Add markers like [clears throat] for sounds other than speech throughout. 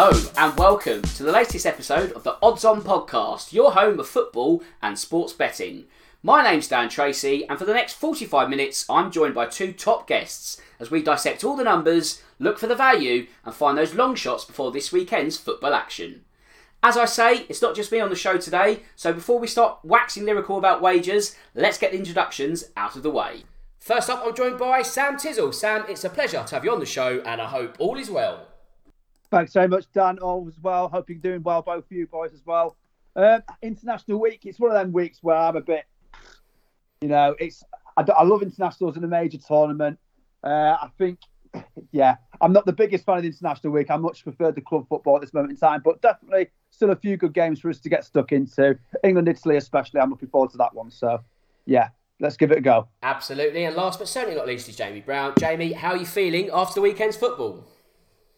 Hello, and welcome to the latest episode of the Odds On Podcast, your home of football and sports betting. My name's Dan Tracey, and for the next 45 minutes, I'm joined by two top guests as we dissect all the numbers, look for the value, and find those long shots before this weekend's football action. As I say, it's not just me on the show today, so before we start waxing lyrical about wagers, let's get the introductions out of the way. First up, I'm joined by Sam Tizzle. Sam, it's a pleasure to have you on the show, and I hope all is well. Thanks so much, Dan. All as well. Hope you're doing well, both of you boys as well. Um, international week. It's one of them weeks where I'm a bit, you know, it's. I, I love internationals in a major tournament. Uh, I think, [clears throat] yeah, I'm not the biggest fan of the international week. I much prefer the club football at this moment in time, but definitely still a few good games for us to get stuck into. England, Italy, especially. I'm looking forward to that one. So, yeah, let's give it a go. Absolutely. And last but certainly not least is Jamie Brown. Jamie, how are you feeling after the weekend's football?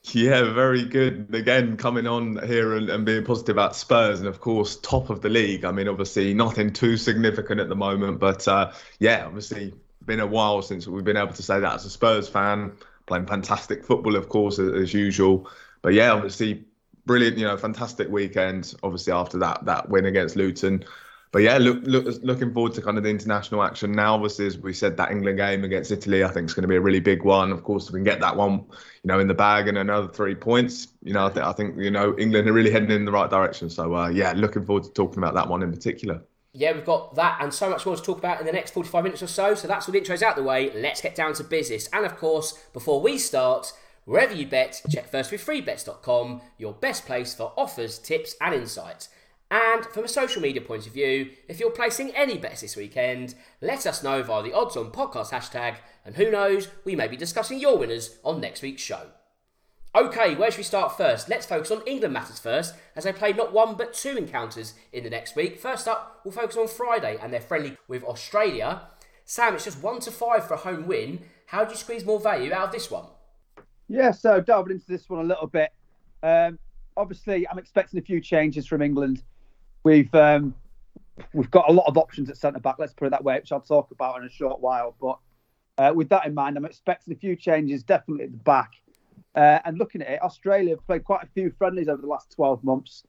Yeah, very good. Again, coming on here and, and, being positive about Spurs, and of course, top of the league. I mean, obviously, nothing too significant at the moment, but uh, yeah, obviously, been a while since we've been able to say that as a Spurs fan. Playing fantastic football, of course, as, as usual. But yeah, obviously, brilliant. You know, fantastic weekend. Obviously, after that that win against Luton but yeah, look, look, looking forward to kind of the international action now. As we said, that England game against Italy, I think is going to be a really big one. Of course, if we can get that one, you know, in the bag and another three points, you know, I think I think you know England are really heading in the right direction. So uh, yeah, looking forward to talking about that one in particular. Yeah, we've got that and so much more to talk about in the next 45 minutes or so. So that's all the intros out the way. Let's get down to business. And of course, before we start, wherever you bet, check first with freebets.com, your best place for offers, tips, and insights. And from a social media point of view, if you're placing any bets this weekend, let us know via the Odds On Podcast hashtag, and who knows, we may be discussing your winners on next week's show. Okay, where should we start first? Let's focus on England matters first, as they play not one but two encounters in the next week. First up, we'll focus on Friday and their friendly with Australia. Sam, it's just one to five for a home win. How do you squeeze more value out of this one? Yeah, so delving into this one a little bit. Um, obviously, I'm expecting a few changes from England We've um, we've got a lot of options at centre back. Let's put it that way, which I'll talk about in a short while. But uh, with that in mind, I'm expecting a few changes, definitely at the back. Uh, and looking at it, Australia have played quite a few friendlies over the last 12 months,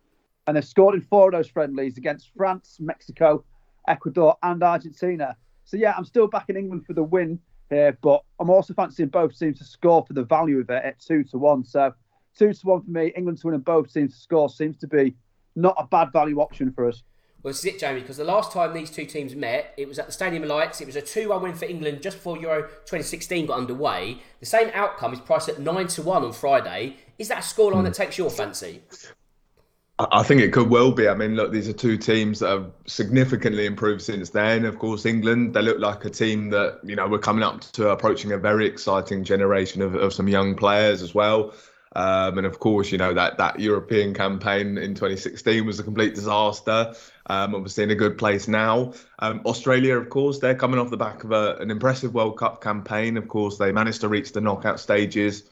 and they've scored in four of those friendlies against France, Mexico, Ecuador, and Argentina. So yeah, I'm still backing England for the win here, but I'm also fancying both teams to score for the value of it at two to one. So two to one for me, England to win and both teams to score seems to be not a bad value option for us. Well, this is it, Jamie, because the last time these two teams met, it was at the Stadium of Lights. It was a 2 1 win for England just before Euro 2016 got underway. The same outcome is priced at 9 to 1 on Friday. Is that a scoreline hmm. that takes your fancy? I think it could well be. I mean, look, these are two teams that have significantly improved since then. Of course, England, they look like a team that, you know, we're coming up to approaching a very exciting generation of, of some young players as well. Um, and of course, you know that that European campaign in 2016 was a complete disaster. Um, obviously, in a good place now. Um, Australia, of course, they're coming off the back of a, an impressive World Cup campaign. Of course, they managed to reach the knockout stages,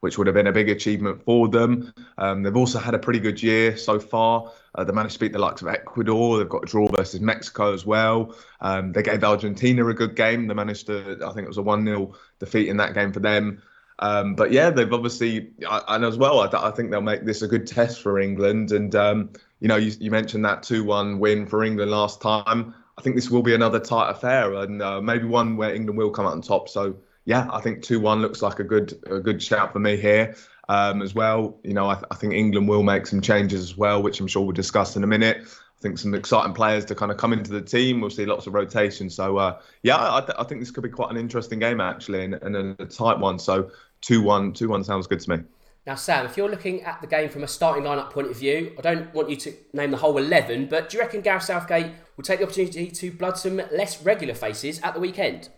which would have been a big achievement for them. Um, they've also had a pretty good year so far. Uh, they managed to beat the likes of Ecuador. They've got a draw versus Mexico as well. Um, they gave Argentina a good game. They managed to, I think it was a 1 0 defeat in that game for them. Um, but yeah, they've obviously, and as well, I, I, think they'll make this a good test for England. And um, you know, you, you, mentioned that two-one win for England last time. I think this will be another tight affair, and uh, maybe one where England will come out on top. So yeah, I think two-one looks like a good a good shout for me here. Um, as well, you know, I, I think England will make some changes as well, which I'm sure we'll discuss in a minute. I think some exciting players to kind of come into the team. We'll see lots of rotation. So uh, yeah, I, th- I, think this could be quite an interesting game actually, and, and a tight one. So 2 1. 2 1 sounds good to me. Now, Sam, if you're looking at the game from a starting lineup point of view, I don't want you to name the whole 11, but do you reckon Gareth Southgate will take the opportunity to blood some less regular faces at the weekend?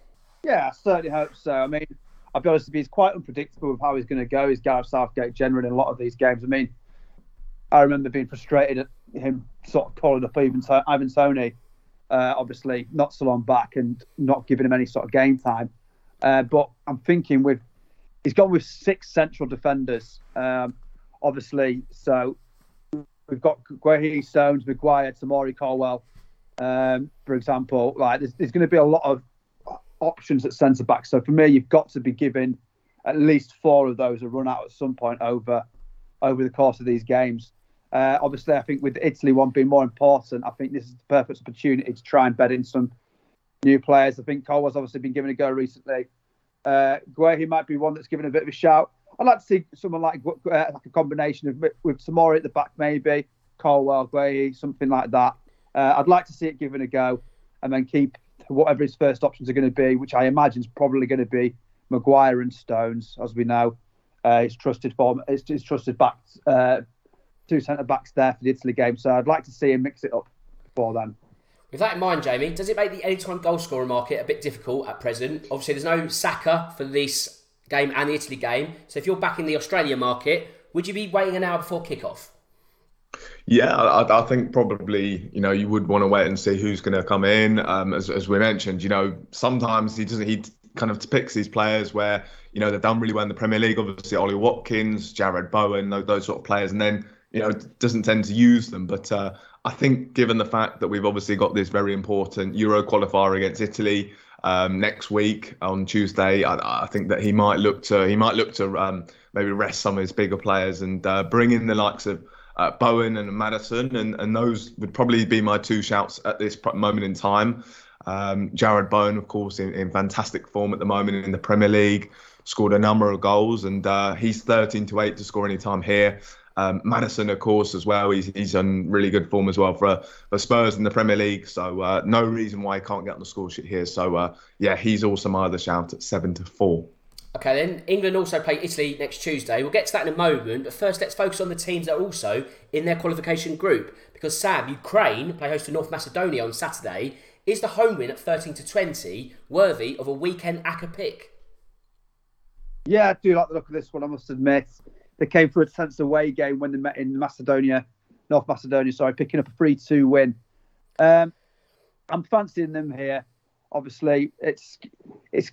Yeah, I certainly hope so. I mean, I'll be honest with you, he's quite unpredictable with how he's going to go. He's Gareth Southgate generally in a lot of these games. I mean, I remember being frustrated at him sort of calling up even Ivan Toney, uh, obviously not so long back and not giving him any sort of game time. Uh, but I'm thinking with he's gone with six central defenders. Um, obviously, so we've got Guehi, Stones, Maguire, Tomori, Colwill, um, for example. Like there's, there's going to be a lot of options at centre back. So for me, you've got to be giving at least four of those a run out at some point over over the course of these games. Uh, obviously, I think with Italy one being more important, I think this is the perfect opportunity to try and bet in some new players. I think Colwill's obviously been given a go recently. Uh, Guehi might be one that's given a bit of a shout. I'd like to see someone like uh, like a combination of with Tomori at the back, maybe Colwill, Guehi, something like that. Uh, I'd like to see it given a go, and then keep whatever his first options are going to be, which I imagine is probably going to be Maguire and Stones, as we know. Uh, his trusted form, his, his trusted backs, uh, two centre backs there for the Italy game. So I'd like to see him mix it up before then. With that in mind, Jamie, does it make the anytime goal scorer market a bit difficult at present? Obviously, there's no Saka for this game and the Italy game. So if you're back in the Australia market, would you be waiting an hour before kickoff? Yeah, I, I, think probably you know you would want to wait and see who's going to come in. Um, as, as we mentioned, you know sometimes he doesn't he kind of picks these players where you know they've done really well in the Premier League. Obviously, Ollie Watkins, Jarrod Bowen, those, those sort of players, and then you know doesn't tend to use them. But uh, I think given the fact that we've obviously got this very important Euro qualifier against Italy um, next week on Tuesday, I, I, think that he might look to he might look to um, maybe rest some of his bigger players and uh, bring in the likes of. Uh, Bowen and Maddison, and, and those would probably be my two shouts at this moment in time. Um, Jarrod Bowen, of course, in, in, fantastic form at the moment in the Premier League, scored a number of goals, and uh, he's 13 to 8 to score any time here. Um, Maddison, of course, as well. He's he's on really good form as well for, for Spurs in the Premier League. So uh, no reason why he can't get on the score sheet here. So uh, yeah, he's also my other shout at seven to four. Okay, then England also play Italy next Tuesday. We'll get to that in a moment, but first let's focus on the teams that are also in their qualification group. Because Sam, Ukraine play host to North Macedonia on Saturday. Is the home win at 13 to 20 worthy of a weekend ACCA pick? Yeah, I do like the look of this one, I must admit. They came for a tense away game when they met in Macedonia, North Macedonia, sorry, picking up a 3 2 win. Um, I'm fancying them here. Obviously, it's it's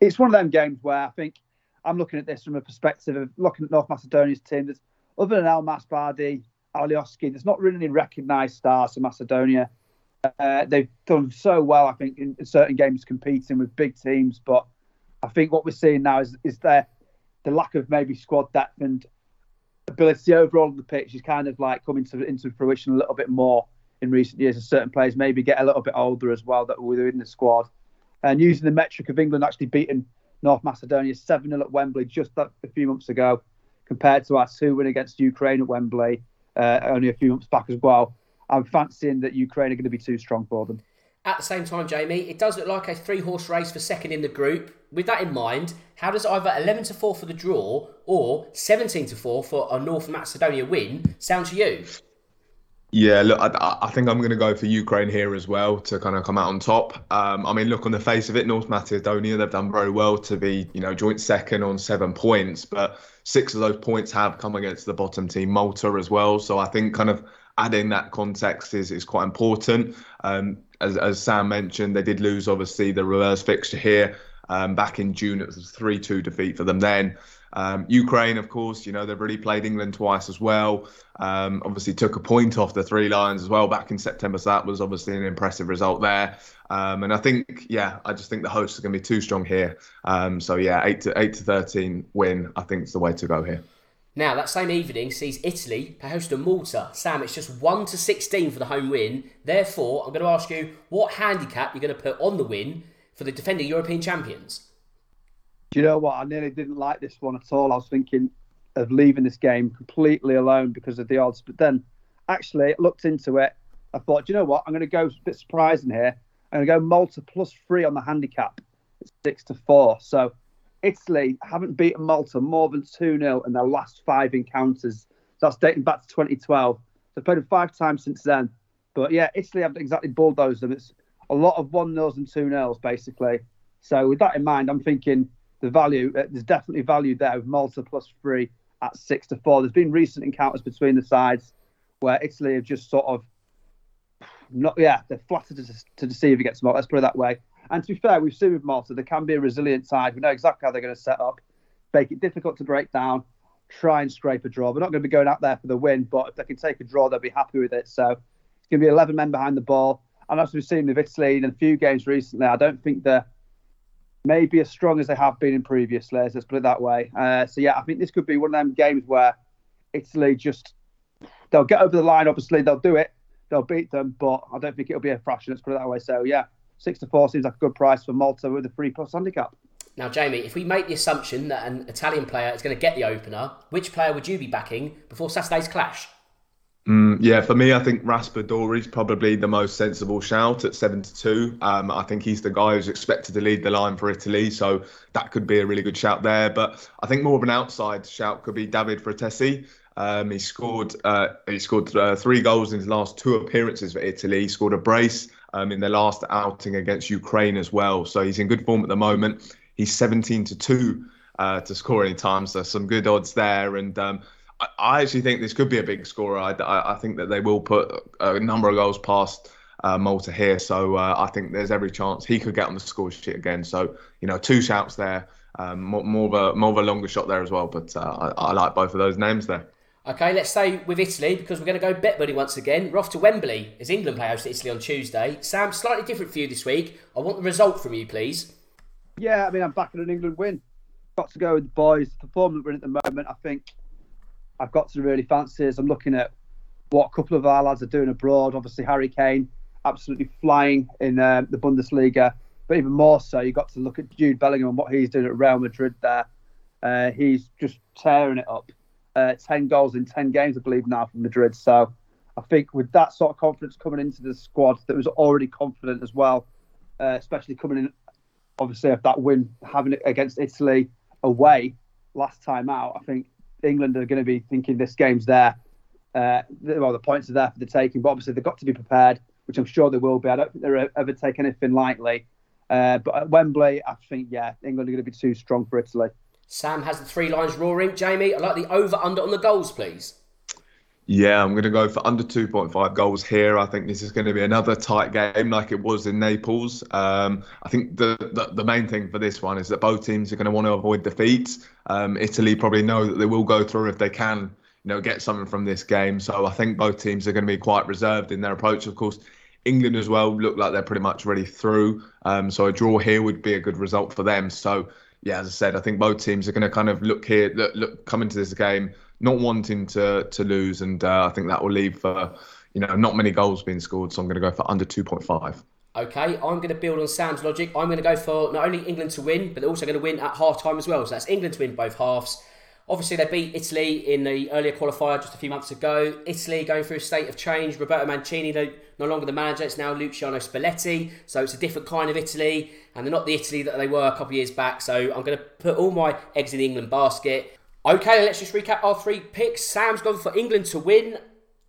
it's one of them games where I think I'm looking at this from a perspective of looking at North Macedonia's team. There's other than Elmas Bardhi, Alioski, there's not really any recognised stars in Macedonia. Uh, they've done so well, I think, in, in, certain games competing with big teams. But I think what we're seeing now is is their the lack of maybe squad depth and ability overall on the pitch is kind of like coming to into fruition a little bit more in recent years. As certain players maybe get a little bit older as well that were in the squad. And using the metric of England actually beating North Macedonia 7 0 at Wembley just a few months ago, compared to our 2 win against Ukraine at Wembley uh, only a few months back as well. I'm fancying that Ukraine are going to be too strong for them. At the same time, Jamie, it does look like a three horse race for second in the group. With that in mind, how does either 11 to 4 for the draw or 17 to 4 for a North Macedonia win sound to you? Yeah, look, I, I, think I'm going to go for Ukraine here as well to kind of come out on top. Um, I mean, look on the face of it, North Macedonia they've done very well to be, you know, joint second on seven points, but six of those points have come against the bottom team, Malta as well. So I think kind of adding that context is is quite important. Um, as as Sam mentioned, they did lose obviously the reverse fixture here um, back in June. It was a three two defeat for them then. Um, Ukraine, of course, you know, they've really played England twice as well. Um, obviously, took a point off the Three Lions as well back in September. So that was obviously an impressive result there. Um, and I think, yeah, I just think the hosts are going to be too strong here. Um, so yeah, eight to eight to thirteen win. I think is the way to go here. Now that same evening sees Italy host to Malta. Sam, it's just one to sixteen for the home win. Therefore, I'm going to ask you what handicap you're going to put on the win for the defending European champions. Do you know what? I nearly didn't like this one at all. I was thinking of leaving this game completely alone because of the odds. But then, actually, looked into it. I thought, do you know what? I'm going to go a bit surprising here. I'm going to go Malta plus three on the handicap. It's six to four. So Italy haven't beaten Malta more than 2 0 in their last five encounters. That's dating back to 2012. They've played them five times since then. But yeah, Italy haven't exactly bulldozed them. It's a lot of 1 0s and 2 0s, basically. So with that in mind, I'm thinking the value uh, there's definitely value there with Malta plus three at six to four. There's been recent encounters between the sides where Italy have just sort of [sighs] not yeah they're flattered to, to deceive against Malta. Let's put it that way. And to be fair, we've seen with Malta they can be a resilient side. We know exactly how they're going to set up, make it difficult to break down, try and scrape a draw. We're not going to be going out there for the win, but if they can take a draw, they'll be happy with it. So it's going to be 11 men behind the ball. And as we've seen with Italy in a few games recently, I don't think they're maybe as strong as they have been in previous layers. Let's put it that way. Uh, so yeah, I think this could be one of them games where Italy just they'll get over the line. Obviously, they'll do it. They'll beat them, but I don't think it'll be a fraction. Let's put it that way. So yeah, six to four seems like a good price for Malta with a three plus handicap. Now, Jamie, if we make the assumption that an Italian player is going to get the opener, which player would you be backing before Saturday's clash? Mm, yeah, for me, I think Raspadori is probably the most sensible shout at 7 to 2. Um, I think he's the guy who's expected to lead the line for Italy, so that could be a really good shout there. But I think more of an outside shout could be David Frattesi. Um, he scored uh, he scored uh, three goals in his last two appearances for Italy. He scored a brace um, in the last outing against Ukraine as well. So he's in good form at the moment. He's 17 to 2 uh, to score any time, so some good odds there. And um, I, I, actually think this could be a big scorer. I, I, I, think that they will put a number of goals past uh, Malta here. So uh, I think there's every chance he could get on the score sheet again. So, you know, two shouts there. Um, more, more, of a more of a longer shot there as well, but uh, I like both of those names there. Okay, let's stay with Italy because we're going to go bet builder once again. We're off to Wembley as England play host to Italy on Tuesday. Sam, slightly different for you this week. I want the result from you, please. Yeah, I mean, I'm backing an England win. Got to go with the boys. The form that we're in at the moment, I think I've got to really fancy I'm looking at what a couple of our lads are doing abroad. Obviously, Harry Kane absolutely flying in uh, the Bundesliga, but even more so, you've got to look at Jude Bellingham and what he's doing at Real Madrid there. Uh, he's just tearing it up. Uh, 10 goals in 10 games, I believe, now from Madrid. So I think with that sort of confidence coming into the squad that was already confident as well, uh, especially coming in obviously if that win having it against Italy away last time out, I think England are going to be thinking this game's there. Uh, well, the points are there for the taking, but obviously they've got to be prepared, which I'm sure they will be. I don't think they'll ever take anything lightly. Uh, but at Wembley, I think, yeah, England are going to be too strong for Italy. Sam has the Three Lions roaring. Jamie, I'd like the over under on the goals, please. Yeah, I'm going to go for under 2.5 goals here. I think this is going to be another tight game like it was in Naples. Um, I think the, the, the main thing for this one is that both teams are going to want to avoid defeat. Um, Italy probably know that they will go through if they can, you know, get something from this game. So I think both teams are going to be quite reserved in their approach. Of course, England as well look like they're pretty much ready through. Um, so a draw here would be a good result for them. So yeah, as I said, I think both teams are going to kind of look here, look, look come into this game not wanting to to lose, and uh, I think that will leave for you know not many goals being scored. So I'm going to go for under 2.5. Okay, I'm going to build on Sam's logic. I'm going to go for not only England to win, but they're also going to win at half time as well. So that's England to win both halves. Obviously, they beat Italy in the earlier qualifier just a few months ago. Italy going through a state of change. Roberto Mancini, no longer the manager, it's now Luciano Spalletti. So it's a different kind of Italy, and they're not the Italy that they were a couple of years back. So I'm going to put all my eggs in the England basket. Okay, let's just recap our three picks. Sam's gone for England to win.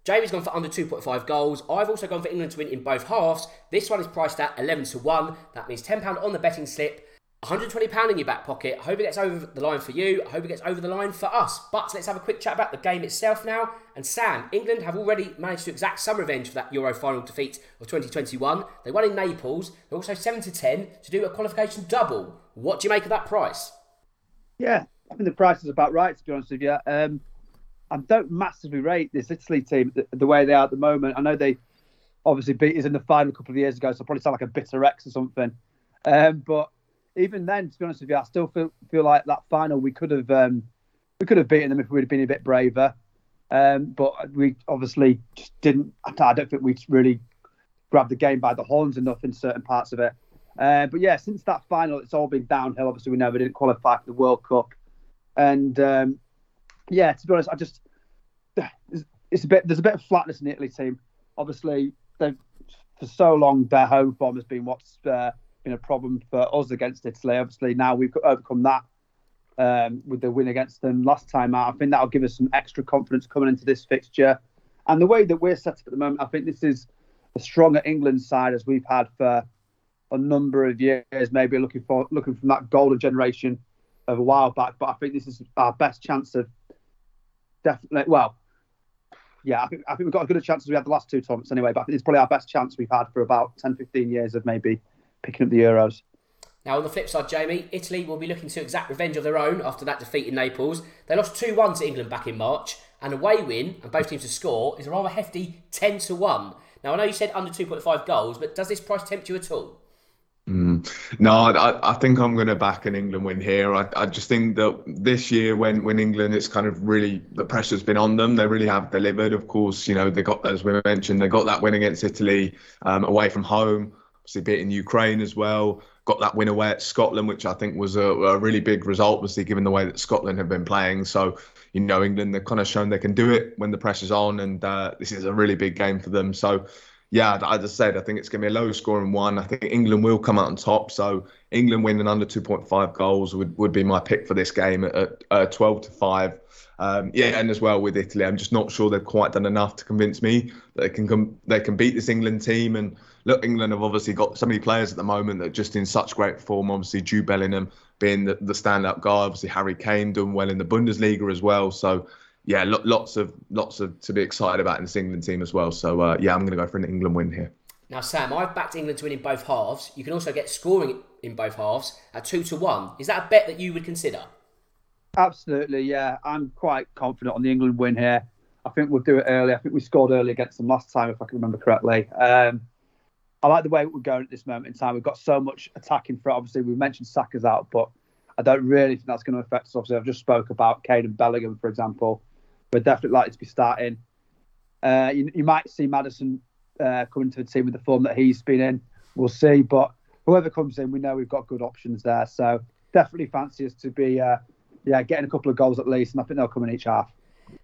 Jamie's gone for under 2.5 goals. I've also gone for England to win in both halves. This one is priced at 11 to 1. That means £10 on the betting slip. £120 in your back pocket. I hope it gets over the line for you. I hope it gets over the line for us. But let's have a quick chat about the game itself now. And Sam, England have already managed to exact some revenge for that Euro final defeat of 2021. They won in Naples. They're also 7 to 10 to do a qualification double. What do you make of that price? Yeah, I think the price is about right, to be honest with you. Um, I don't massively rate this Italy team the, the, way they are at the moment. I know they obviously beat us in the final a couple of years ago, so probably sound like a bitter ex or something. Um, but even then, to be honest with you, I still feel feel like that final we could have um, we could have beaten them if we'd have been a bit braver. Um, but we obviously just didn't. I don't think we really grabbed the game by the horns enough in certain parts of it. Uh, but yeah, since that final, it's all been downhill. Obviously, we never didn't qualify for the World Cup. And um, yeah, to be honest, I just it's a bit there's a bit of flatness in the Italy team. Obviously, they've for so long their home form has been what's uh, been a problem for us against Italy. Obviously, now we've overcome that um, with the win against them last time out. I think that'll give us some extra confidence coming into this fixture. And the way that we're set up at the moment, I think this is a stronger England side as we've had for a number of years. Maybe looking for looking from that golden generation of a while back, but I think this is our best chance of definitely. Well, yeah, I think, I think we've got as good a chance as we had the last two tournaments anyway. But I think it's probably our best chance we've had for about 10, 15 years of maybe picking up the Euros. Now, on the flip side, Jamie, Italy will be looking to exact revenge of their own after that defeat in Naples. They lost 2 1 to England back in March, and away win, and both teams to score, is a rather hefty 10 to 1. Now, I know you said under 2.5 goals, but does this price tempt you at all? Mm. No, I, I think I'm going to back an England win here. I, I just think that this year, when when England, it's kind of really the pressure's been on them. They really have delivered. Of course, you know they got as we mentioned, they got that win against Italy um, away from home. Obviously beating Ukraine as well. Got that win away at Scotland, which I think was a, a really big result, obviously given the way that Scotland have been playing. So you know England, they've kind of shown they can do it when the pressure's on, and uh, this is a really big game for them. So yeah, as I said, I think it's going to be a low scoring one. I think England will come out on top. So England winning under 2.5 goals would, would be my pick for this game at, at 12 to 5. Um, yeah, and as well with Italy, I'm just not sure they've quite done enough to convince me that they can com- they can beat this England team. And look, England have obviously got so many players at the moment that are just in such great form. Obviously, Jude Bellingham being the, the standout guy. Obviously, Harry Kane doing well in the Bundesliga as well. So yeah, lots of lots of to be excited about in this England team as well. So uh, yeah, I'm going to go for an England win here. Now, Sam, I've backed England to win in both halves. You can also get scoring in both halves at two to one. Is that a bet that you would consider? Absolutely, yeah. I'm quite confident on the England win here. I think we'll do it early. I think we scored early against them last time, if I can remember correctly. Um, I like the way we're going at this moment in time. We've got so much attacking for. Obviously, we've mentioned Saka's out, but I don't really think that's going to affect us. Obviously, I've just spoke about Kane and Bellingham, for example we're definitely likely to be starting. Uh, you, you, might see Maddison uh, coming to the team with the form that he's been in. We'll see, but whoever comes in, we know we've got good options there. So definitely fancy us to be, uh, yeah, getting a couple of goals at least, and I think they'll come in each half.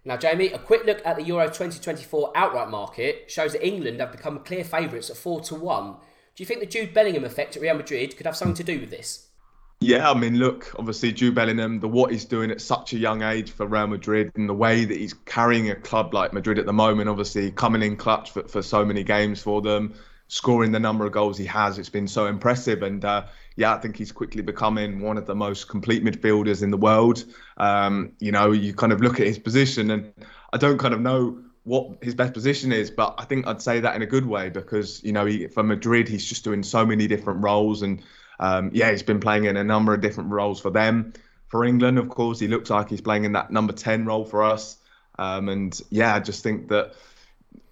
Now, Jamie, a quick look at the Euro 2024 outright market shows that England have become clear favourites at four to one. Do you think the Jude Bellingham effect at Real Madrid could have something to do with this? Yeah, I mean, look, obviously Jude Bellingham, the what he's doing at such a young age for Real Madrid, and the way that he's carrying a club like Madrid at the moment, obviously coming in clutch for, for so many games for them, scoring the number of goals he has, it's been so impressive. And uh, yeah, I think he's quickly becoming one of the most complete midfielders in the world. Um, you know, you kind of look at his position, and I don't kind of know what his best position is, but I think I'd say that in a good way because you know, he, for Madrid, he's just doing so many different roles and um, yeah, he's been playing in a number of different roles for them. For England, of course, he looks like he's playing in that number 10 role for us. Um, and yeah, I just think that,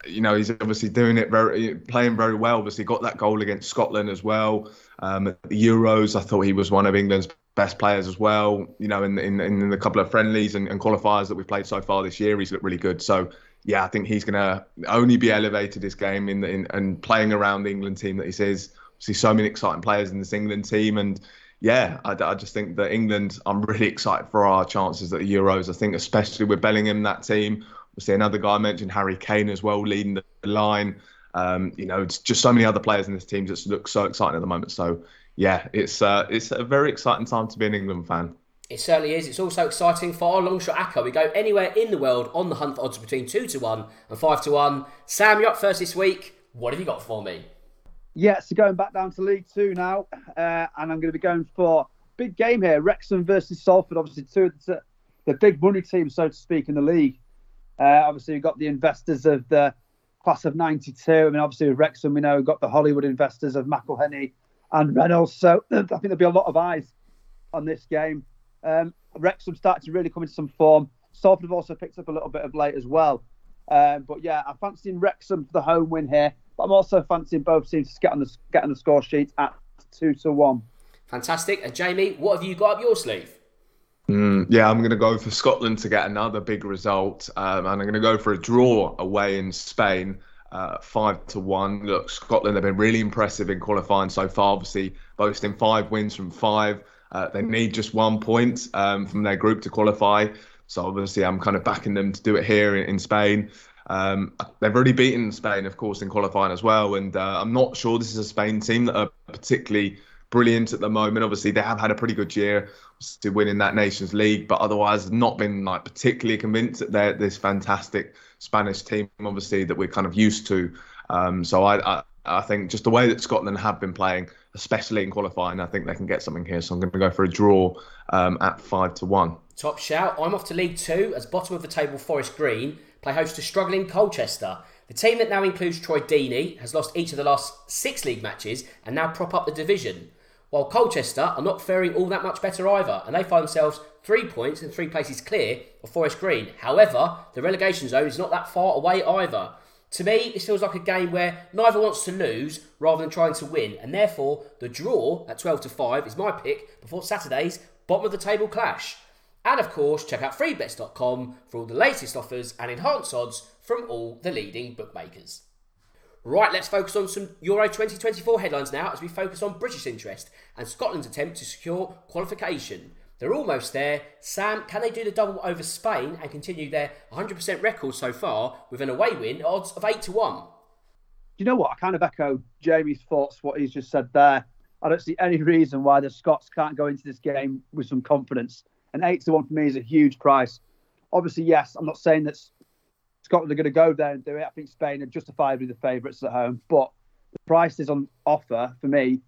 you know, he's obviously doing it very, playing very well. Obviously, got that goal against Scotland as well. Um, the Euros, I thought he was one of England's best players as well. You know, in in, in the couple of friendlies and, and qualifiers that we've played so far this year, he's looked really good. So yeah, I think he's going to only be elevated this game in, in and playing around the England team that he says see so many exciting players in this England team, and yeah, I, I, just think that England. I'm really excited for our chances at the Euros. I think especially with Bellingham, that team. We'll see another guy I mentioned, Harry Kane as well, leading the line. Um, you know, it's just so many other players in this team that look so exciting at the moment. So yeah, it's uh, it's a very exciting time to be an England fan. It certainly is. It's also exciting for our long shot ACCA. We go anywhere in the world on the hunt for odds between two to one and five to one. Sam, you're up first this week. What have you got for me? Yeah, so going back down to League Two now, uh, and I'm going to be going for big game here: Wrexham versus Salford. Obviously, two of the, the big money teams, so to speak, in the league. Uh, obviously, we've got the investors of the class of '92. I mean, obviously with Wrexham, we know we've got the Hollywood investors of McElhenney and Reynolds. So [clears throat] I think there'll be a lot of eyes on this game. Um, Wrexham started to really come into some form. Salford have also picked up a little bit of late as well. Um, but yeah, I'm fancying Wrexham for the home win here. But I'm also fancying both teams to get on the get on the score sheet at two to one. Fantastic. And Jamie, what have you got up your sleeve? Mm, yeah, I'm going to go for Scotland to get another big result, um, and I'm going to go for a draw away in Spain, uh, five to one. Look, Scotland have been really impressive in qualifying so far. Obviously, boasting five wins from five. Uh, they need just one point um, from their group to qualify. So obviously, I'm kind of backing them to do it here in, in Spain. Um, they've already beaten Spain, of course, in qualifying as well. And uh, I'm not sure this is a Spain team that are particularly brilliant at the moment. Obviously, they have had a pretty good year to win in that Nations League, but otherwise, not been like particularly convinced that they're this fantastic Spanish team, obviously, that we're kind of used to. Um, so I, I, I think just the way that Scotland have been playing, especially in qualifying, I think they can get something here. So I'm going to go for a draw um, at five to one. Top shout. I'm off to League Two as bottom of the table Forest Green play host to struggling Colchester. The team that now includes Troy Deeney has lost each of the last six league matches and now prop up the division. While Colchester are not faring all that much better either, and they find themselves three points and three places clear of Forest Green. However, the relegation zone is not that far away either. To me, this feels like a game where neither wants to lose rather than trying to win, and therefore the draw at 12 to 5 is my pick before Saturday's bottom of the table clash. And of course, check out freebets.com for all the latest offers and enhanced odds from all the leading bookmakers. Right, let's focus on some Euro 2024 headlines now as we focus on British interest and Scotland's attempt to secure qualification. They're almost there. Sam, can they do the double over Spain and continue their 100% record so far with an away win odds of 8 to 1? Do you know what? I kind of echo Jamie's thoughts, what he's just said there. I don't see any reason why the Scots can't go into this game with some confidence. And 8 to 1 for me is a huge price. Obviously, yes, I'm not saying that Scotland are going to go there and do it. I think Spain are justifiably the favourites at home. But the prices on offer for me,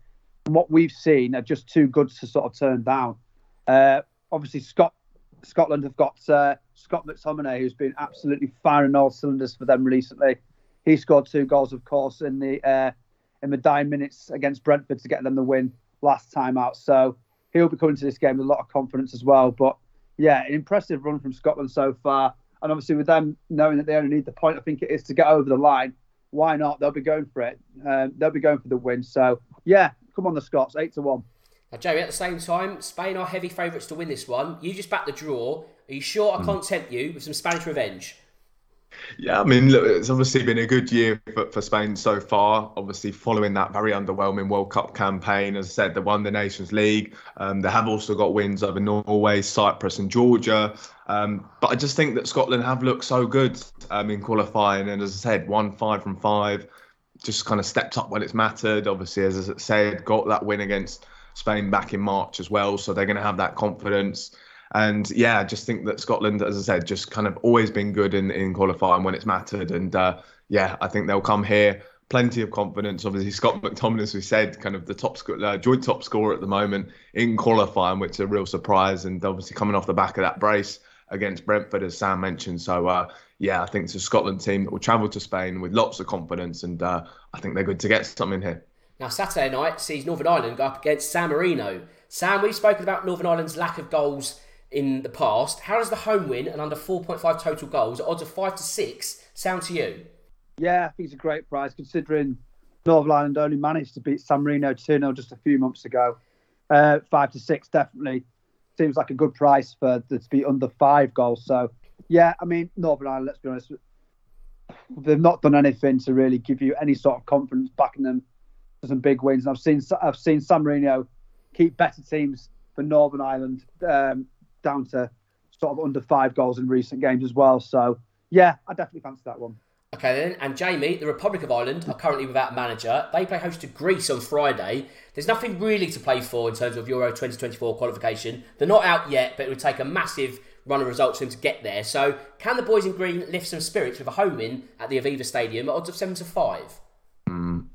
from what we've seen, are just too good to sort of turn down. Uh, obviously, Scotland have got uh, Scott McTominay, who's been absolutely firing all cylinders for them recently. He scored two goals, of course, in the uh, in the dying minutes against Brentford to get them the win last time out. So he'll be coming to this game with a lot of confidence as well. But yeah, an impressive run from Scotland so far. And obviously, with them knowing that they only need the point, I think it is to get over the line. Why not? They'll be going for it. Um, they'll be going for the win. So yeah, come on, the Scots, eight to one. Now, Joey, at the same time, Spain are heavy favourites to win this one. You just back the draw. Are you sure I can't tempt you with some Spanish revenge? Yeah, I mean, look, it's obviously been a good year for, for Spain so far. Obviously, following that very underwhelming World Cup campaign, as I said, they won the Nations League. Um, they have also got wins over Norway, Cyprus, and Georgia. Um, but I just think that Scotland have looked so good um, in qualifying, and as I said, one five from five, just kind of stepped up when it's mattered. Obviously, as I said, got that win against Spain back in March as well. So they're going to have that confidence. And yeah, I just think that Scotland, as I said, just kind of always been good in, in qualifying when it's mattered. And uh, yeah, I think they'll come here. Plenty of confidence. Obviously, Scott McTominay, as we said, kind of the top uh, joint top scorer at the moment in qualifying, which is a real surprise. And obviously, coming off the back of that brace against Brentford, as Sam mentioned. So, uh, yeah, I think it's a Scotland team that will travel to Spain with lots of confidence. And uh, I think they're good to get something here. Now, Saturday night sees Northern Ireland go up against San Marino. Sam, we've spoken about Northern Ireland's lack of goals in the past. How does the home win and under 4.5 total goals, odds of 5 to 6, sound to you? Yeah, I think it's a great price considering Northern Ireland only managed to beat San Marino 2 0 just a few months ago. Uh, 5 to 6 definitely seems like a good price for to be under 5 goals. So, yeah, I mean, Northern Ireland, let's be honest, they've not done anything to really give you any sort of confidence backing them for some big wins. And I've seen I've seen San Marino keep better teams for Northern Ireland um, down to sort of under five goals in recent games as well. So yeah, I definitely fancy that one. Okay then, and Jamie, the Republic of Ireland are currently without a manager. They play host to Greece on Friday. There's nothing really to play for in terms of Euro 2024 qualification. They're not out yet, but it would take a massive run of results for them to get there. So, can the boys in green lift some spirits with a home win at the Aviva Stadium at odds of seven to five?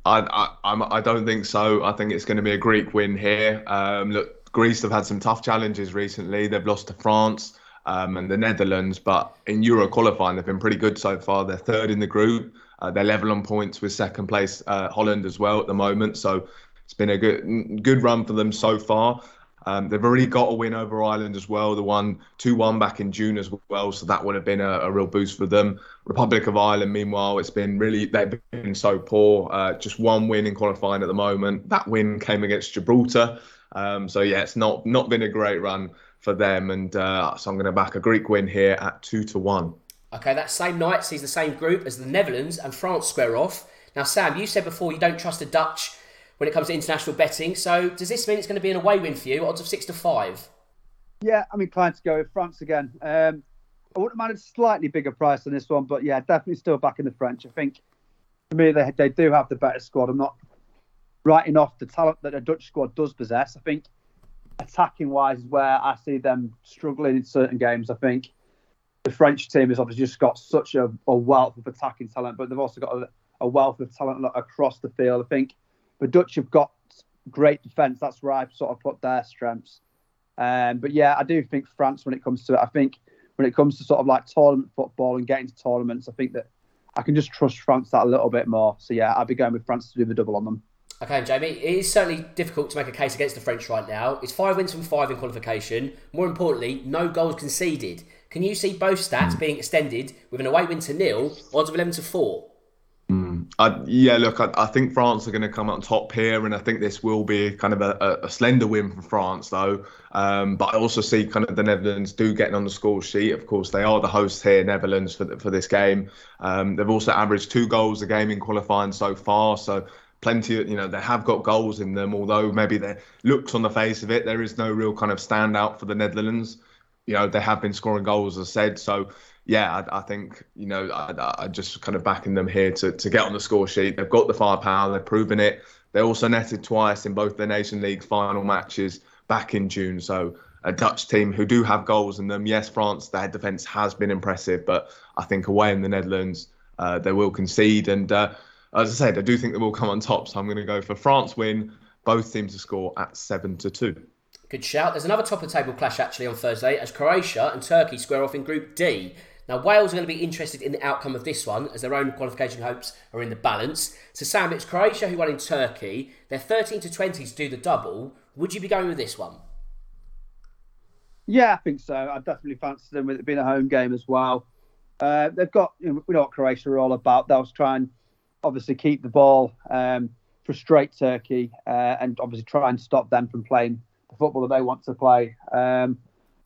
I, I, I'm, I don't think so. I think it's going to be a Greek win here. Um, look, Greece have had some tough challenges recently. They've lost to France um, and the Netherlands, but in Euro qualifying, they've been pretty good so far. They're third in the group. Uh, they're level on points with second place uh, Holland as well at the moment. So it's been a good good run for them so far. Um, they've already got a win over Ireland as well, the one 2 1 back in June as well. So that would have been a, a, real boost for them. Republic of Ireland, meanwhile, it's been really, they've been so poor. Uh, just one win in qualifying at the moment. That win came against Gibraltar. Um, so yeah, it's not not been a great run for them. And uh, so I'm going to back a Greek win here at 2 to 1. Okay, that same night sees the same group as the Netherlands and France square off. Now, Sam, you said before you don't trust the Dutch when it comes to international betting. So does this mean it's going to be an away win for you? Odds of six to five. Yeah, I'm inclined to go with France again. Um, I wouldn't mind a slightly bigger price on this one, but yeah, definitely still back in the French. I think for me they they do have the better squad. I'm not writing off the talent that a Dutch squad does possess. I think attacking wise is where I see them struggling in certain games. I think the French team has obviously just got such a, a wealth of attacking talent, but they've also got a, a wealth of talent across the field. I think the Dutch have got great defence. That's where I've sort of put their strengths. Um, but yeah, I do think France, when it comes to it, I think when it comes to sort of like tournament football and getting to tournaments, I think that I can just trust France that a little bit more. So yeah, I'd be going with France to do the double on them. Okay, Jamie, it is certainly difficult to make a case against the French right now. It's five wins from five in qualification. More importantly, no goals conceded. Can you see both stats being extended with an away win to nil, odds of 11 to 4? I, yeah, look, I, I, think France are going to come on top here, and I think this will be kind of a, a slender win for France, though. Um, but I also see kind of the Netherlands do getting on the score sheet. Of course, they are the hosts here, Netherlands, for the, for this game. Um, they've also averaged two goals a game in qualifying so far, so plenty of you know they have got goals in them. Although maybe their looks on the face of it, there is no real kind of standout for the Netherlands. You know, they have been scoring goals, as I said, so yeah, I, I, think you know I, I just kind of backing them here to, to get on the score sheet. They've got the firepower. They've proven it. They also netted twice in both the Nation League final matches back in June. So a Dutch team who do have goals in them. Yes, France, their defence has been impressive, but I think away in the Netherlands, uh, they will concede. And uh, as I said, I do think they will come on top. So I'm going to go for France win. Both teams to score at seven to two. Good shout. There's another top of the table clash actually on Thursday as Croatia and Turkey square off in Group D. Now, Wales are going to be interested in the outcome of this one as their own qualification hopes are in the balance. So, Sam, it's Croatia who won in Turkey. They're 13 to 20 to do the double. Would you be going with this one? Yeah, I think so. I definitely fancy them with it being a home game as well. Uh, they've got, you know, we know what Croatia are all about. They'll try and obviously keep the ball, um, frustrate Turkey, uh, and obviously try and stop them from playing the football that they want to play. Um,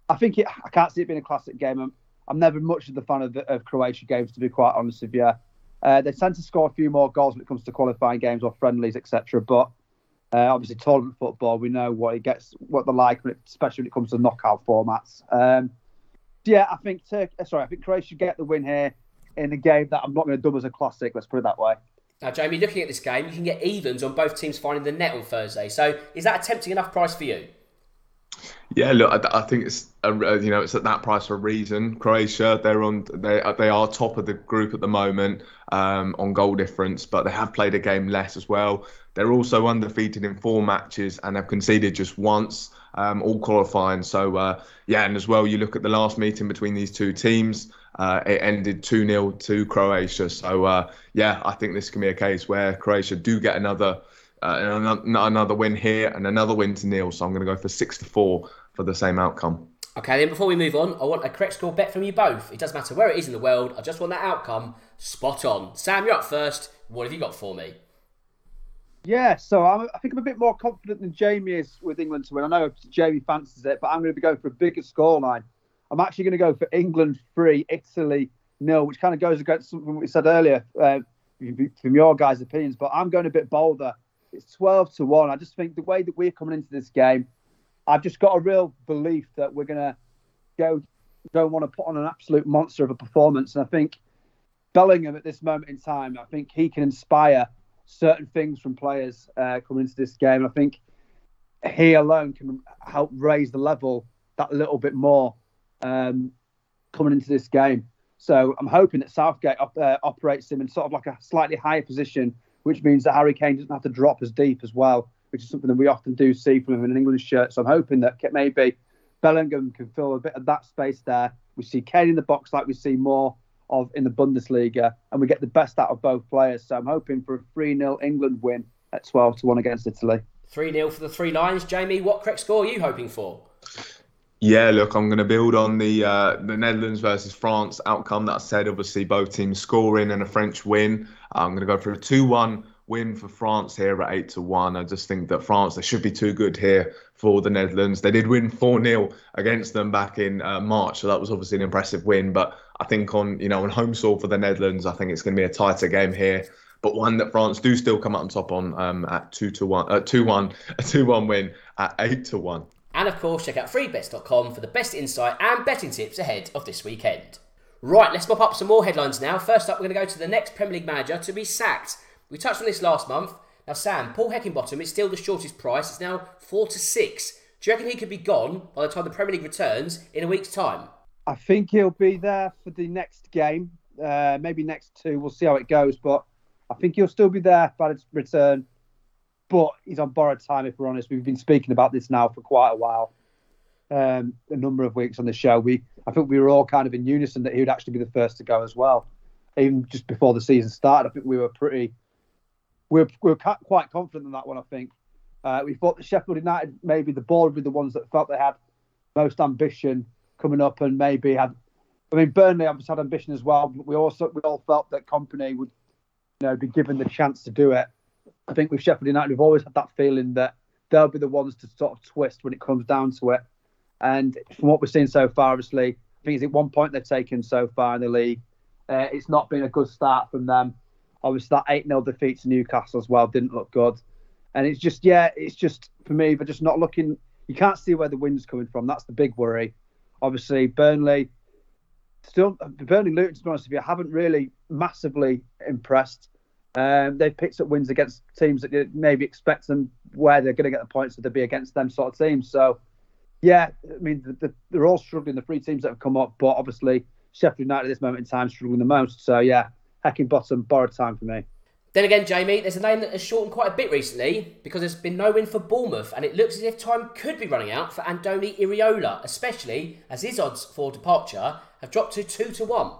I think it, I can't see it being a classic game. I'm never much of the fan of, of Croatia games, to be quite honest with you. Uh, they tend to score a few more goals when it comes to qualifying games or friendlies, etc. But uh, obviously, tournament football, we know what it gets, what they're like, especially when it comes to knockout formats. Um, yeah, I think Turkey, uh, sorry, I think Croatia get the win here in a game that I'm not going to dub as a classic. Let's put it that way. Now, Jamie, looking at this game, you can get evens on both teams finding the net on Thursday. So, is that a tempting enough price for you? Yeah, look, I, I think it's a, you know it's at that price for a reason. Croatia, they're on they they are top of the group at the moment um, on goal difference, but they have played a game less as well. They're also undefeated in four matches and have conceded just once, um, all qualifying. So uh, yeah, and as well, you look at the last meeting between these two teams. Uh, it ended 2 0 to Croatia. So, uh, yeah, I think this can be a case where Croatia do get another uh, another win here and another win to nil. So I'm going to go for six to four for the same outcome. Okay, then before we move on, I want a correct score bet from you both. It doesn't matter where it is in the world. I just want that outcome spot on. Sam, you're up first. What have you got for me? Yeah, so I'm, i think I'm a bit more confident than Jamie is with England to win. I know Jamie fancies it, but I'm going to be going for a bigger scoreline. I'm actually going to go for England three, Italy nil, which kind of goes against something we said earlier uh, from your guys' opinions. But I'm going a bit bolder. It's 12 to 1. I just think the way that we're coming into this game, I've just got a real belief that we're going to go, don't want to put on an absolute monster of a performance. And I think Bellingham at this moment in time, I think he can inspire certain things from players uh, coming into this game. I think he alone can help raise the level that little bit more um, coming into this game. So I'm hoping that Southgate op- uh, operates him in sort of like a slightly higher position which means that Harry Kane doesn't have to drop as deep as well, which is something that we often do see from him in an England shirt. So I'm hoping that maybe Bellingham can fill a bit of that space there. We see Kane in the box like we see more of in the Bundesliga, and we get the best out of both players. So I'm hoping for a 3 0 England win at 12 to 1 against Italy. 3 0 for the Three Lions. Jamie, what correct score are you hoping for? Yeah, look, I'm going to build on the uh, the Netherlands versus France outcome that I said. Obviously, both teams scoring and a French win. I'm going to go for a 2-1 win for France here at 8 to 1. I just think that France they should be too good here for the Netherlands. They did win 4-0 against them back in uh, March, so that was obviously an impressive win, but I think on, you know, on home soil for the Netherlands, I think it's going to be a tighter game here. But one that France do still come out on top on um, at two to one, uh, two one, [laughs] a two one win at eight to one. And of course, check out freebets.com for the best insight and betting tips ahead of this weekend. Right, let's mop up some more headlines now. First up, we're going to go to the next Premier League manager to be sacked. We touched on this last month. Now, Sam, Paul Heckingbottom is still the shortest price. It's now 4 to 6. Do you reckon he could be gone by the time the Premier League returns in a week's time? I think he'll be there for the next game, uh, maybe next two. We'll see how it goes, but I think he'll still be there by its return but he's on borrowed time. If we're honest, we've been speaking about this now for quite a while, um, a number of weeks on the show. We, I think we were all kind of in unison that he would actually be the first to go as well, even just before the season started. I think we were pretty, we were, we were quite confident in that one. I think uh, we thought that Sheffield United, maybe the board, would be the ones that felt they had most ambition coming up, and maybe had. I mean, Burnley obviously had ambition as well, but we also we all felt that Kompany would you know, be given the chance to do it. I think with Sheffield United, we've always had that feeling that they'll be the ones to sort of twist when it comes down to it. And from what we've seen so far, obviously, I think it's at one point they've taken so far in the league. Uh, it's not been a good start from them. Obviously, that 8 0 defeat to Newcastle as well didn't look good. And it's just, yeah, it's just for me, they're just not looking. You can't see where the wind's coming from. That's the big worry. Obviously, Burnley, still, Burnley Luton, to be honest with you, haven't really massively impressed. Um, they've picked up wins against teams that you maybe expect them where they're going to get the points to be against them sort of teams. So, yeah, I mean, the, the, they're all struggling, the three teams that have come up, but obviously Sheffield United at this moment in time struggling the most. So, yeah, Heckingbottom, borrowed time for me. Then again, Jamie, there's a name that has shortened quite a bit recently because there's been no win for Bournemouth, and it looks as if time could be running out for Andoni Iraola, especially as his odds for departure have dropped to two to one.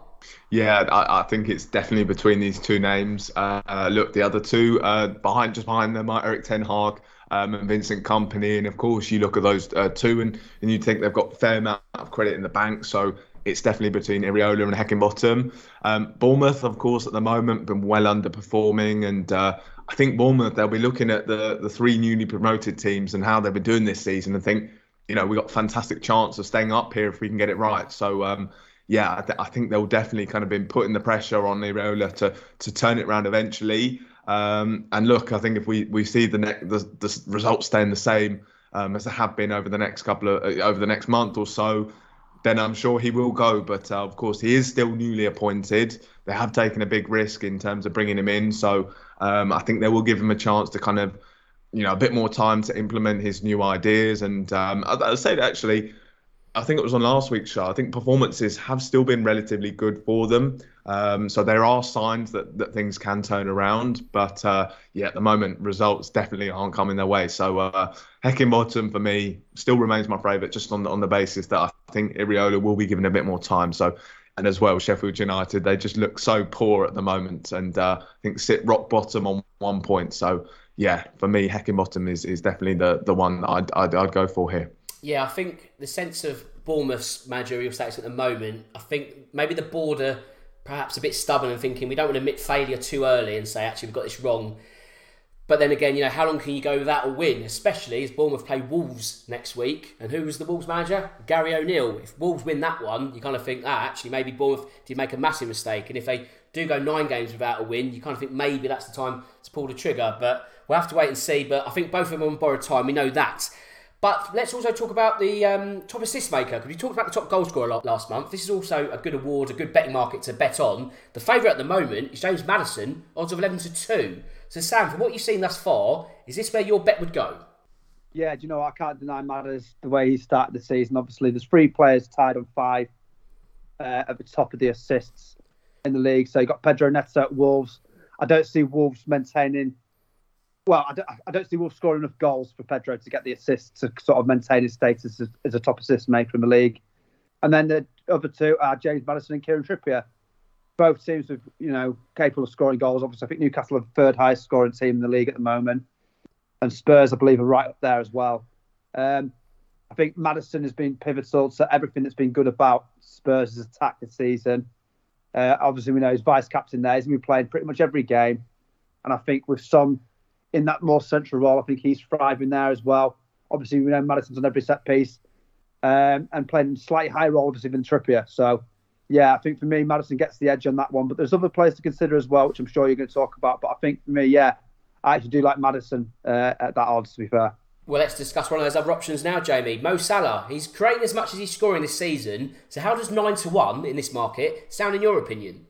Yeah, I, I, think it's definitely between these two names. Uh, look, the other two uh, behind, just behind them, are Erik Ten Hag um, and Vincent Kompany, and of course you look at those uh, two, and, and you think they've got a fair amount of credit in the bank. So it's definitely between Iraola and Heckingbottom. Um, Bournemouth, of course, at the moment been well underperforming, and uh, I think Bournemouth they'll be looking at the the three newly promoted teams and how they've been doing this season, and think, you know, we got a fantastic chance of staying up here if we can get it right. So. Um, yeah, I, th- I, think they'll definitely kind of been putting the pressure on Iraola to to turn it around eventually. Um, and look, I think if we, we see the, ne- the the results staying the same um, as they have been over the next couple of uh, over the next month or so, then I'm sure he will go. But uh, of course, he is still newly appointed. They have taken a big risk in terms of bringing him in, so um, I think they will give him a chance to kind of, you know, a bit more time to implement his new ideas. And um, I, I say that actually I think it was on last week's show. I think performances have still been relatively good for them. Um, so there are signs that, that things can turn around. But uh, yeah, at the moment, results definitely aren't coming their way. So uh, Heckingbottom for me still remains my favourite, just on the, on the basis that I think Iraola will be given a bit more time. So and as well Sheffield United, they just look so poor at the moment, and uh, I think sit rock bottom on one point. So yeah, for me, Heckingbottom is is definitely the the one I'd, I'd, I'd go for here. Yeah, I think the sense of Bournemouth's managerial status at the moment, I think maybe the border perhaps a bit stubborn and thinking we don't want to admit failure too early and say actually we've got this wrong. But then again, you know, how long can you go without a win? Especially as Bournemouth play Wolves next week. And who was the Wolves manager? Gary O'Neill. If Wolves win that one, you kind of think, ah, actually, maybe Bournemouth did make a massive mistake. And if they do go nine games without a win, you kind of think maybe that's the time to pull the trigger. But we'll have to wait and see. But I think both of them on borrowed time. We know that. But let's also talk about the um, top assist maker because we talked about the top goal scorer last month. This is also a good award, a good betting market to bet on. The favourite at the moment is James Maddison, odds of 11 to 2. So, Sam, from what you've seen thus far, is this where your bet would go? Yeah, do you know, I can't deny Madders the way he started the season. Obviously, there's three players tied on five uh, at the top of the assists in the league. So, you got Pedro Neto at Wolves. I don't see Wolves maintaining well, I don't, I don't see Wolves scoring enough goals for Pedro to get the assist to sort of maintain his status as, as, a top assist maker in the league. And then the other two are James Maddison and Kieran Trippier. Both teams are, you know, capable of scoring goals. Obviously, I think Newcastle are the third highest scoring team in the league at the moment. And Spurs, I believe, are right up there as well. Um, I think Maddison has been pivotal to everything that's been good about Spurs' attack this season. Uh, obviously, we know he's vice captain there. He's been playing pretty much every game. And I think with some in that more central role. I think he's thriving there as well. Obviously, we know Maddison's on every set piece um, and playing slightly higher role obviously than Trippier. So, yeah, I think for me, Maddison gets the edge on that one. But there's other players to consider as well, which I'm sure you're going to talk about. But I think for me, yeah, I actually do like Maddison uh, at that odds, to be fair. Well, let's discuss one of those other options now, Jamie. Mo Salah. He's creating as much as he's scoring this season. So, how does 9 to 1 in this market sound in your opinion?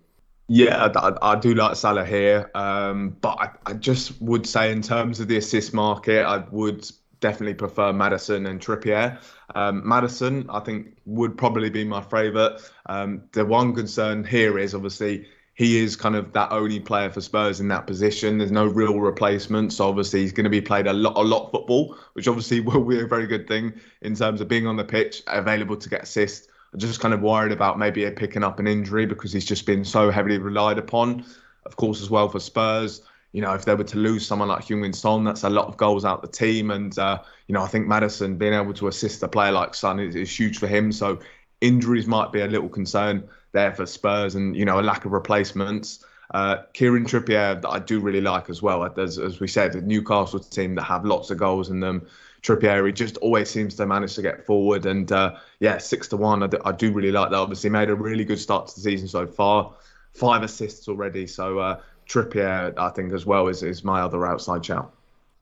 Yeah, I, I, do like Salah here, um, but I, I, just would say in terms of the assist market, I would definitely prefer Maddison and Trippier. Um, Maddison, I think, would probably be my favourite. Um, the one concern here is obviously he is kind of that only player for Spurs in that position. There's no real replacement, so obviously he's going to be played a lot, a lot football, which obviously [laughs] will be a very good thing in terms of being on the pitch, available to get assists just kind of worried about maybe picking up an injury because he's just been so heavily relied upon. Of course, as well for Spurs, you know, if they were to lose someone like Heung-min Son, that's a lot of goals out the team. And, uh, you know, I think Maddison being able to assist a player like Son is, is, huge for him. So injuries might be a little concern there for Spurs and, you know, a lack of replacements. Uh, Kieran Trippier, that I do really like as well. As, as we said, the Newcastle team that have lots of goals in them. Trippier, he just always seems to manage to get forward. And uh, yeah, six to one, I do, I do, really like that. Obviously, made a really good start to the season so far. Five assists already. So uh, Trippier, I think, as well, is, is my other outside shout.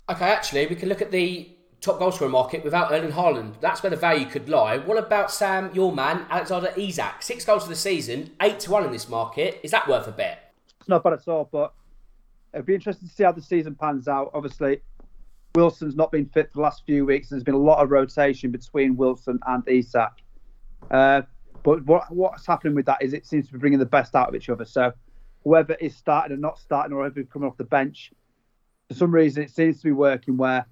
Okay, actually, we can look at the top goal scorer market without Erling Haaland. That's where the value could lie. What about Sam, your man, Alexander Isak? Six goals for the season, eight to one in this market. Is that worth a bet? It's not bad at all, but it'd be interesting to see how the season pans out. Obviously, Wilson's not been fit for the last few weeks. There's been a lot of rotation between Wilson and Isak. Uh, but what what's happening with that is it seems to be bringing the best out of each other. So whoever is starting and not starting, or whoever coming off the bench, for some reason it seems to be working where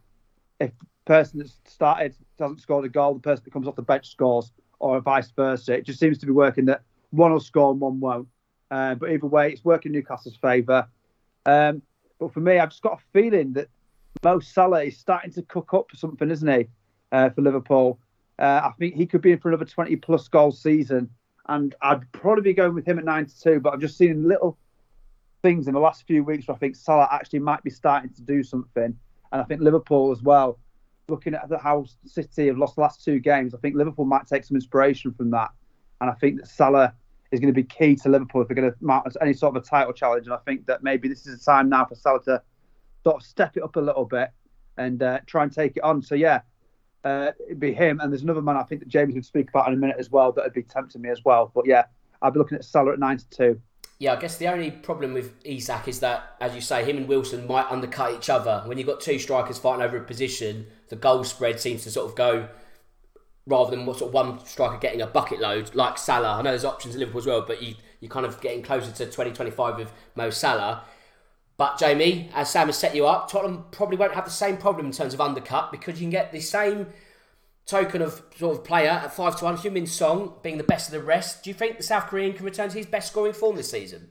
if the person that's started doesn't score the goal, the person that comes off the bench scores, or vice versa. It just seems to be working that one will score and one won't. Uh, but either way, it's working Newcastle's favour. Um, but for me, I've just got a feeling that Mo Salah is starting to cook up something, isn't he, uh, for Liverpool? Uh, I think he could be in for another 20 plus goal season. And I'd probably be going with him at 92, but I've just seen little things in the last few weeks where I think Salah actually might be starting to do something. And I think Liverpool as well, looking at how City have lost the last two games, I think Liverpool might take some inspiration from that. And I think that Salah is going to be key to Liverpool if they're going to mount any sort of a title challenge. And I think that maybe this is a time now for Salah to sort of step it up a little bit and uh, try and take it on. So yeah, uh, it'd be him. And there's another man I think that James would speak about in a minute as well that would be tempting me as well. But yeah, I'll be looking at Salah at 92. Yeah, I guess the only problem with Isak is that, as you say, him and Wilson might undercut each other. When you've got two strikers fighting over a position, the goal spread seems to sort of go rather than sort of one striker getting a bucket load like Salah. I know there's options in Liverpool as well, but you, you're kind of getting closer to 2025 with Mo Salah. But Jamie, as Sam has set you up, Tottenham probably won't have the same problem in terms of undercut because you can get the same token of sort of player at five to one. Heung-min Son being the best of the rest. Do you think the South Korean can return to his best scoring form this season?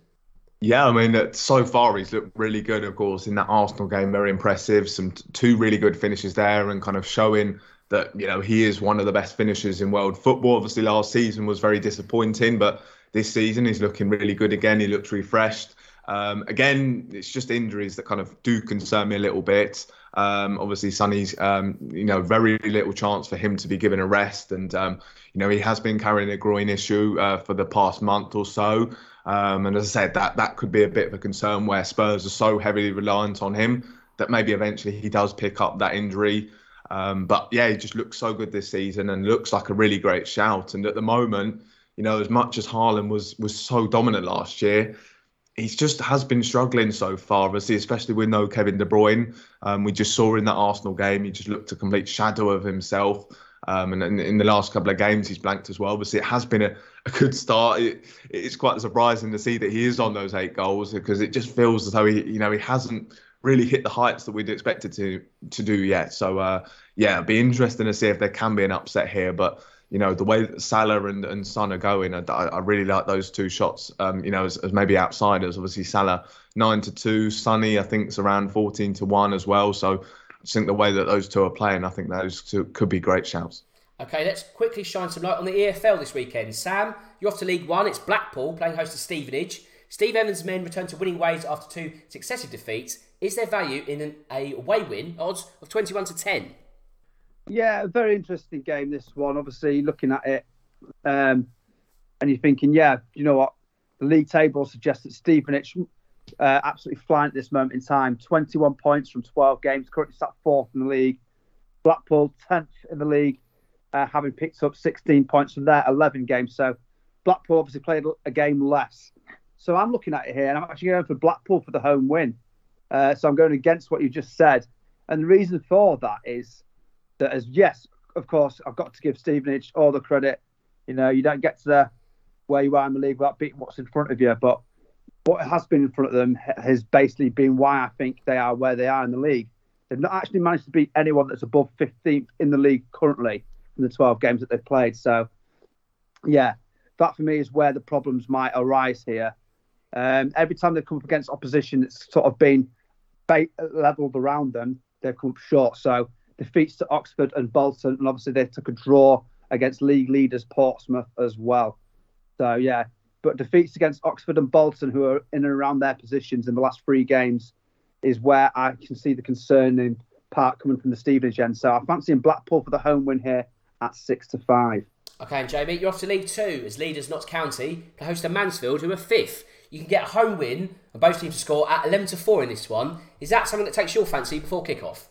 Yeah, I mean, so far he's looked really good. Of course, in that Arsenal game, very impressive. Some two really good finishes there, and kind of showing that you know he is one of the best finishers in world football. Obviously, last season was very disappointing, but this season he's looking really good again. He looks refreshed. Um, again, it's just injuries that kind of do concern me a little bit. Um, obviously, Sonny's, um, you know, very little chance for him to be given a rest, and um, you know he has been carrying a groin issue uh, for the past month or so. Um, and as I said, that that could be a bit of a concern where Spurs are so heavily reliant on him that maybe eventually he does pick up that injury. Um, but yeah, he just looks so good this season and looks like a really great shout. And at the moment, you know, as much as Haaland was was so dominant last year, he just has been struggling so far, especially with no Kevin De Bruyne. Um, we just saw in that Arsenal game, he just looked a complete shadow of himself. Um, and, and, in the last couple of games, he's blanked as well. Obviously, it has been a, a good start. It, it's quite surprising to see that he is on those eight goals because it just feels as though he, you know, he hasn't really hit the heights that we'd expected to to do yet. So uh, yeah, it'd be interesting to see if there can be an upset here. But you know, the way that Salah and, and Son are going, I, I really like those two shots, um, you know, as, as, maybe outsiders. Obviously, Salah 9 to 2, Sonny, I think, is around 14 to 1 as well. So I think the way that those two are playing, I think those two could be great shouts. Okay, let's quickly shine some light on the EFL this weekend. Sam, you're off to League One. It's Blackpool playing host to Stevenage. Steve Evans' men return to winning ways after two successive defeats. Is there value in an away win? Odds of 21 to 10. Yeah, very interesting game. This one, obviously, looking at it, um, and you're thinking, yeah, you know what? The league table suggests that Stevenage uh, absolutely flying at this moment in time. 21 points from 12 games, currently sat fourth in the league. Blackpool 10th in the league, uh, having picked up 16 points from their 11 games. So Blackpool obviously played a game less. So I'm looking at it here, and I'm actually going for Blackpool for the home win. Uh, so I'm going against what you just said, and the reason for that is that as yes, of course, I've got to give Stevenage all the credit. You know, you don't get to the where you are in the league without beating what's in front of you. But what has been in front of them has basically been why I think they are where they are in the league. They've not actually managed to beat anyone that's above 15th in the league currently in the 12 games that they've played. So, yeah, that for me is where the problems might arise here. Um, every time they've come up against opposition that's sort of been leveled around them, they've come up short. So defeats to Oxford and Bolton, and obviously they took a draw against league leaders Portsmouth as well. So yeah, but defeats against Oxford and Bolton, who are in and around their positions in the last three games, is where I can see the concerning part coming from the Stevenage end. So I fancy in Blackpool for the home win here at six to five. Okay, and Jamie, you're off to League Two as leaders Notts County to host a Mansfield who are fifth. You can get a home win and both teams to score at 11 to 4 in this one. Is that something that takes your fancy before kick-off?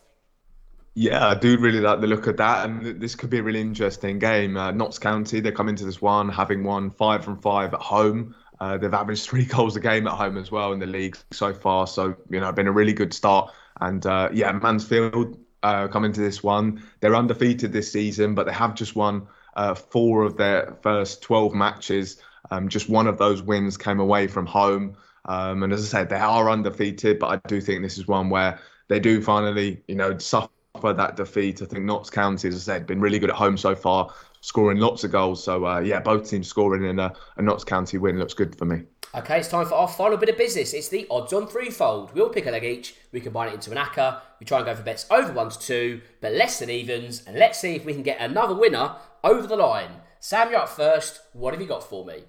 Yeah, I do really like the look of that, and this could be a really interesting game. Uh, Notts County, they come into this one having won five from five at home. Uh, they've averaged three [laughs] goals a game at home as well in the league so far, so you know, been a really good start. And uh, yeah, Mansfield uh, come into this one. They're undefeated this season, but they have just won uh, four of their first 12 matches. Um, just one of those wins came away from home. Um, and as I said, they are undefeated, but I do think this is one where they do finally, you know, suffer that defeat. I think Notts County, as I said, been really good at home so far, scoring lots of goals. So uh, yeah, both teams scoring in a, a Notts County win looks good for me. Okay, it's time for our final bit of business. It's the odds on threefold. We all pick a leg each, we combine it into an acca, we try and go for bets over one to two, but less than evens, and let's see if we can get another winner over the line. Sam, you're up first. What have you got for me?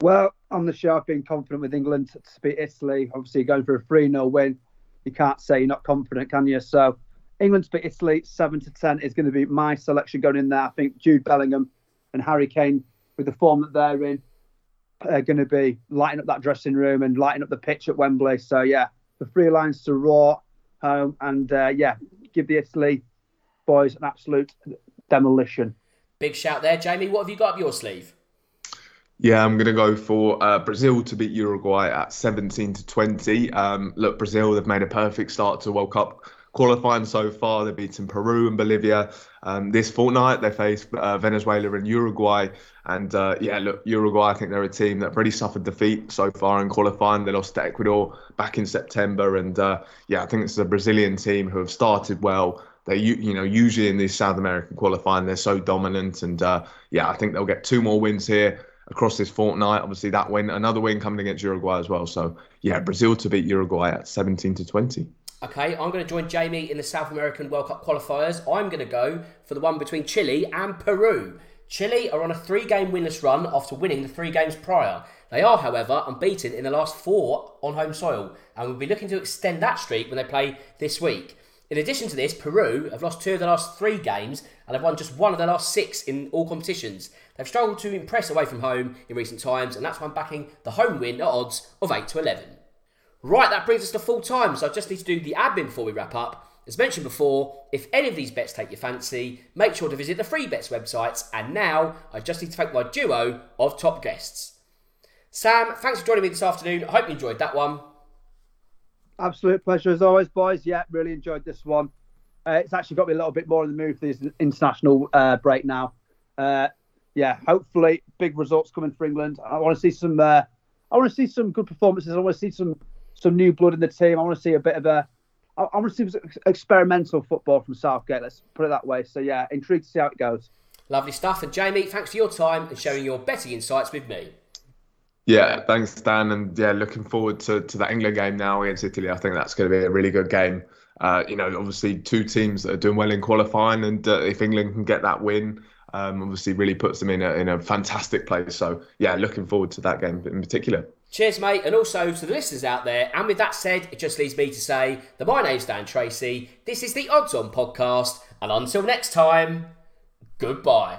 Well, on the show, I've been confident with England to beat Italy. Obviously, going for a 3 0 win, you can't say you're not confident, can you? So, England to beat Italy, 7 to 10 is going to be my selection going in there. I think Jude Bellingham and Harry Kane, with the form that they're in, are going to be lighting up that dressing room and lighting up the pitch at Wembley. So, yeah, the Three Lions to roar home and, uh, yeah, give the Italy boys an absolute demolition. Big shout there. Jamie, what have you got up your sleeve? Yeah, I'm going to go for uh, Brazil to beat Uruguay at 17 to 20. Um, look, Brazil, they've made a perfect start to World Cup qualifying so far. They've beaten Peru and Bolivia. Um, this fortnight, they face uh, Venezuela and Uruguay. And uh, yeah, look, Uruguay, I think they're a team that really suffered defeat so far in qualifying. They lost to Ecuador back in September. And uh, yeah, I think it's a Brazilian team who have started well. They, you know, usually in these South American qualifying, they're so dominant. And uh, yeah, I think they'll get two more wins here across this fortnight. Obviously, that win, another win coming against Uruguay as well. So, yeah, Brazil to beat Uruguay at 17 to 20. Okay, I'm going to join Jamie in the South American World Cup qualifiers. I'm going to go for the one between Chile and Peru. Chile are on a three game winless run after winning the three games prior. They are, however, unbeaten in the last four on home soil and will be looking to extend that streak when they play this week. In addition to this, Peru have lost two of the last three games and have won just one of the last six in all competitions. They've struggled to impress away from home in recent times, and that's why I'm backing the home win at odds of 8 to 11. Right, that brings us to full time, so I just need to do the admin before we wrap up. As mentioned before, if any of these bets take your fancy, make sure to visit the free bets websites. And now, I just need to thank my duo of top guests. Sam, thanks for joining me this afternoon. I hope you enjoyed that one. Absolute pleasure as always, boys. Yeah, really enjoyed this one. Uh, it's actually got me a little bit more in the mood for this international uh, break now. Uh, yeah, hopefully big results coming for England. I want to see some. Uh, I want to see some good performances. I want to see some some new blood in the team. I want to see a bit of a. I, I want to see experimental football from Southgate. Let's put it that way. So yeah, intrigued to see how it goes. Lovely stuff. And Jamie, thanks for your time and sharing your betting insights with me. Yeah, thanks, Dan. And yeah, looking forward to, to that England game now against Italy. I think that's going to be a really good game. Uh, you know, obviously, two teams that are doing well in qualifying, and uh, if England can get that win, um, obviously really puts them in a, in a fantastic place. So, yeah, looking forward to that game in particular. Cheers, mate. And also to the listeners out there. And with that said, it just leaves me to say that my name's Dan Tracey. This is the Odds On podcast. And until next time, goodbye.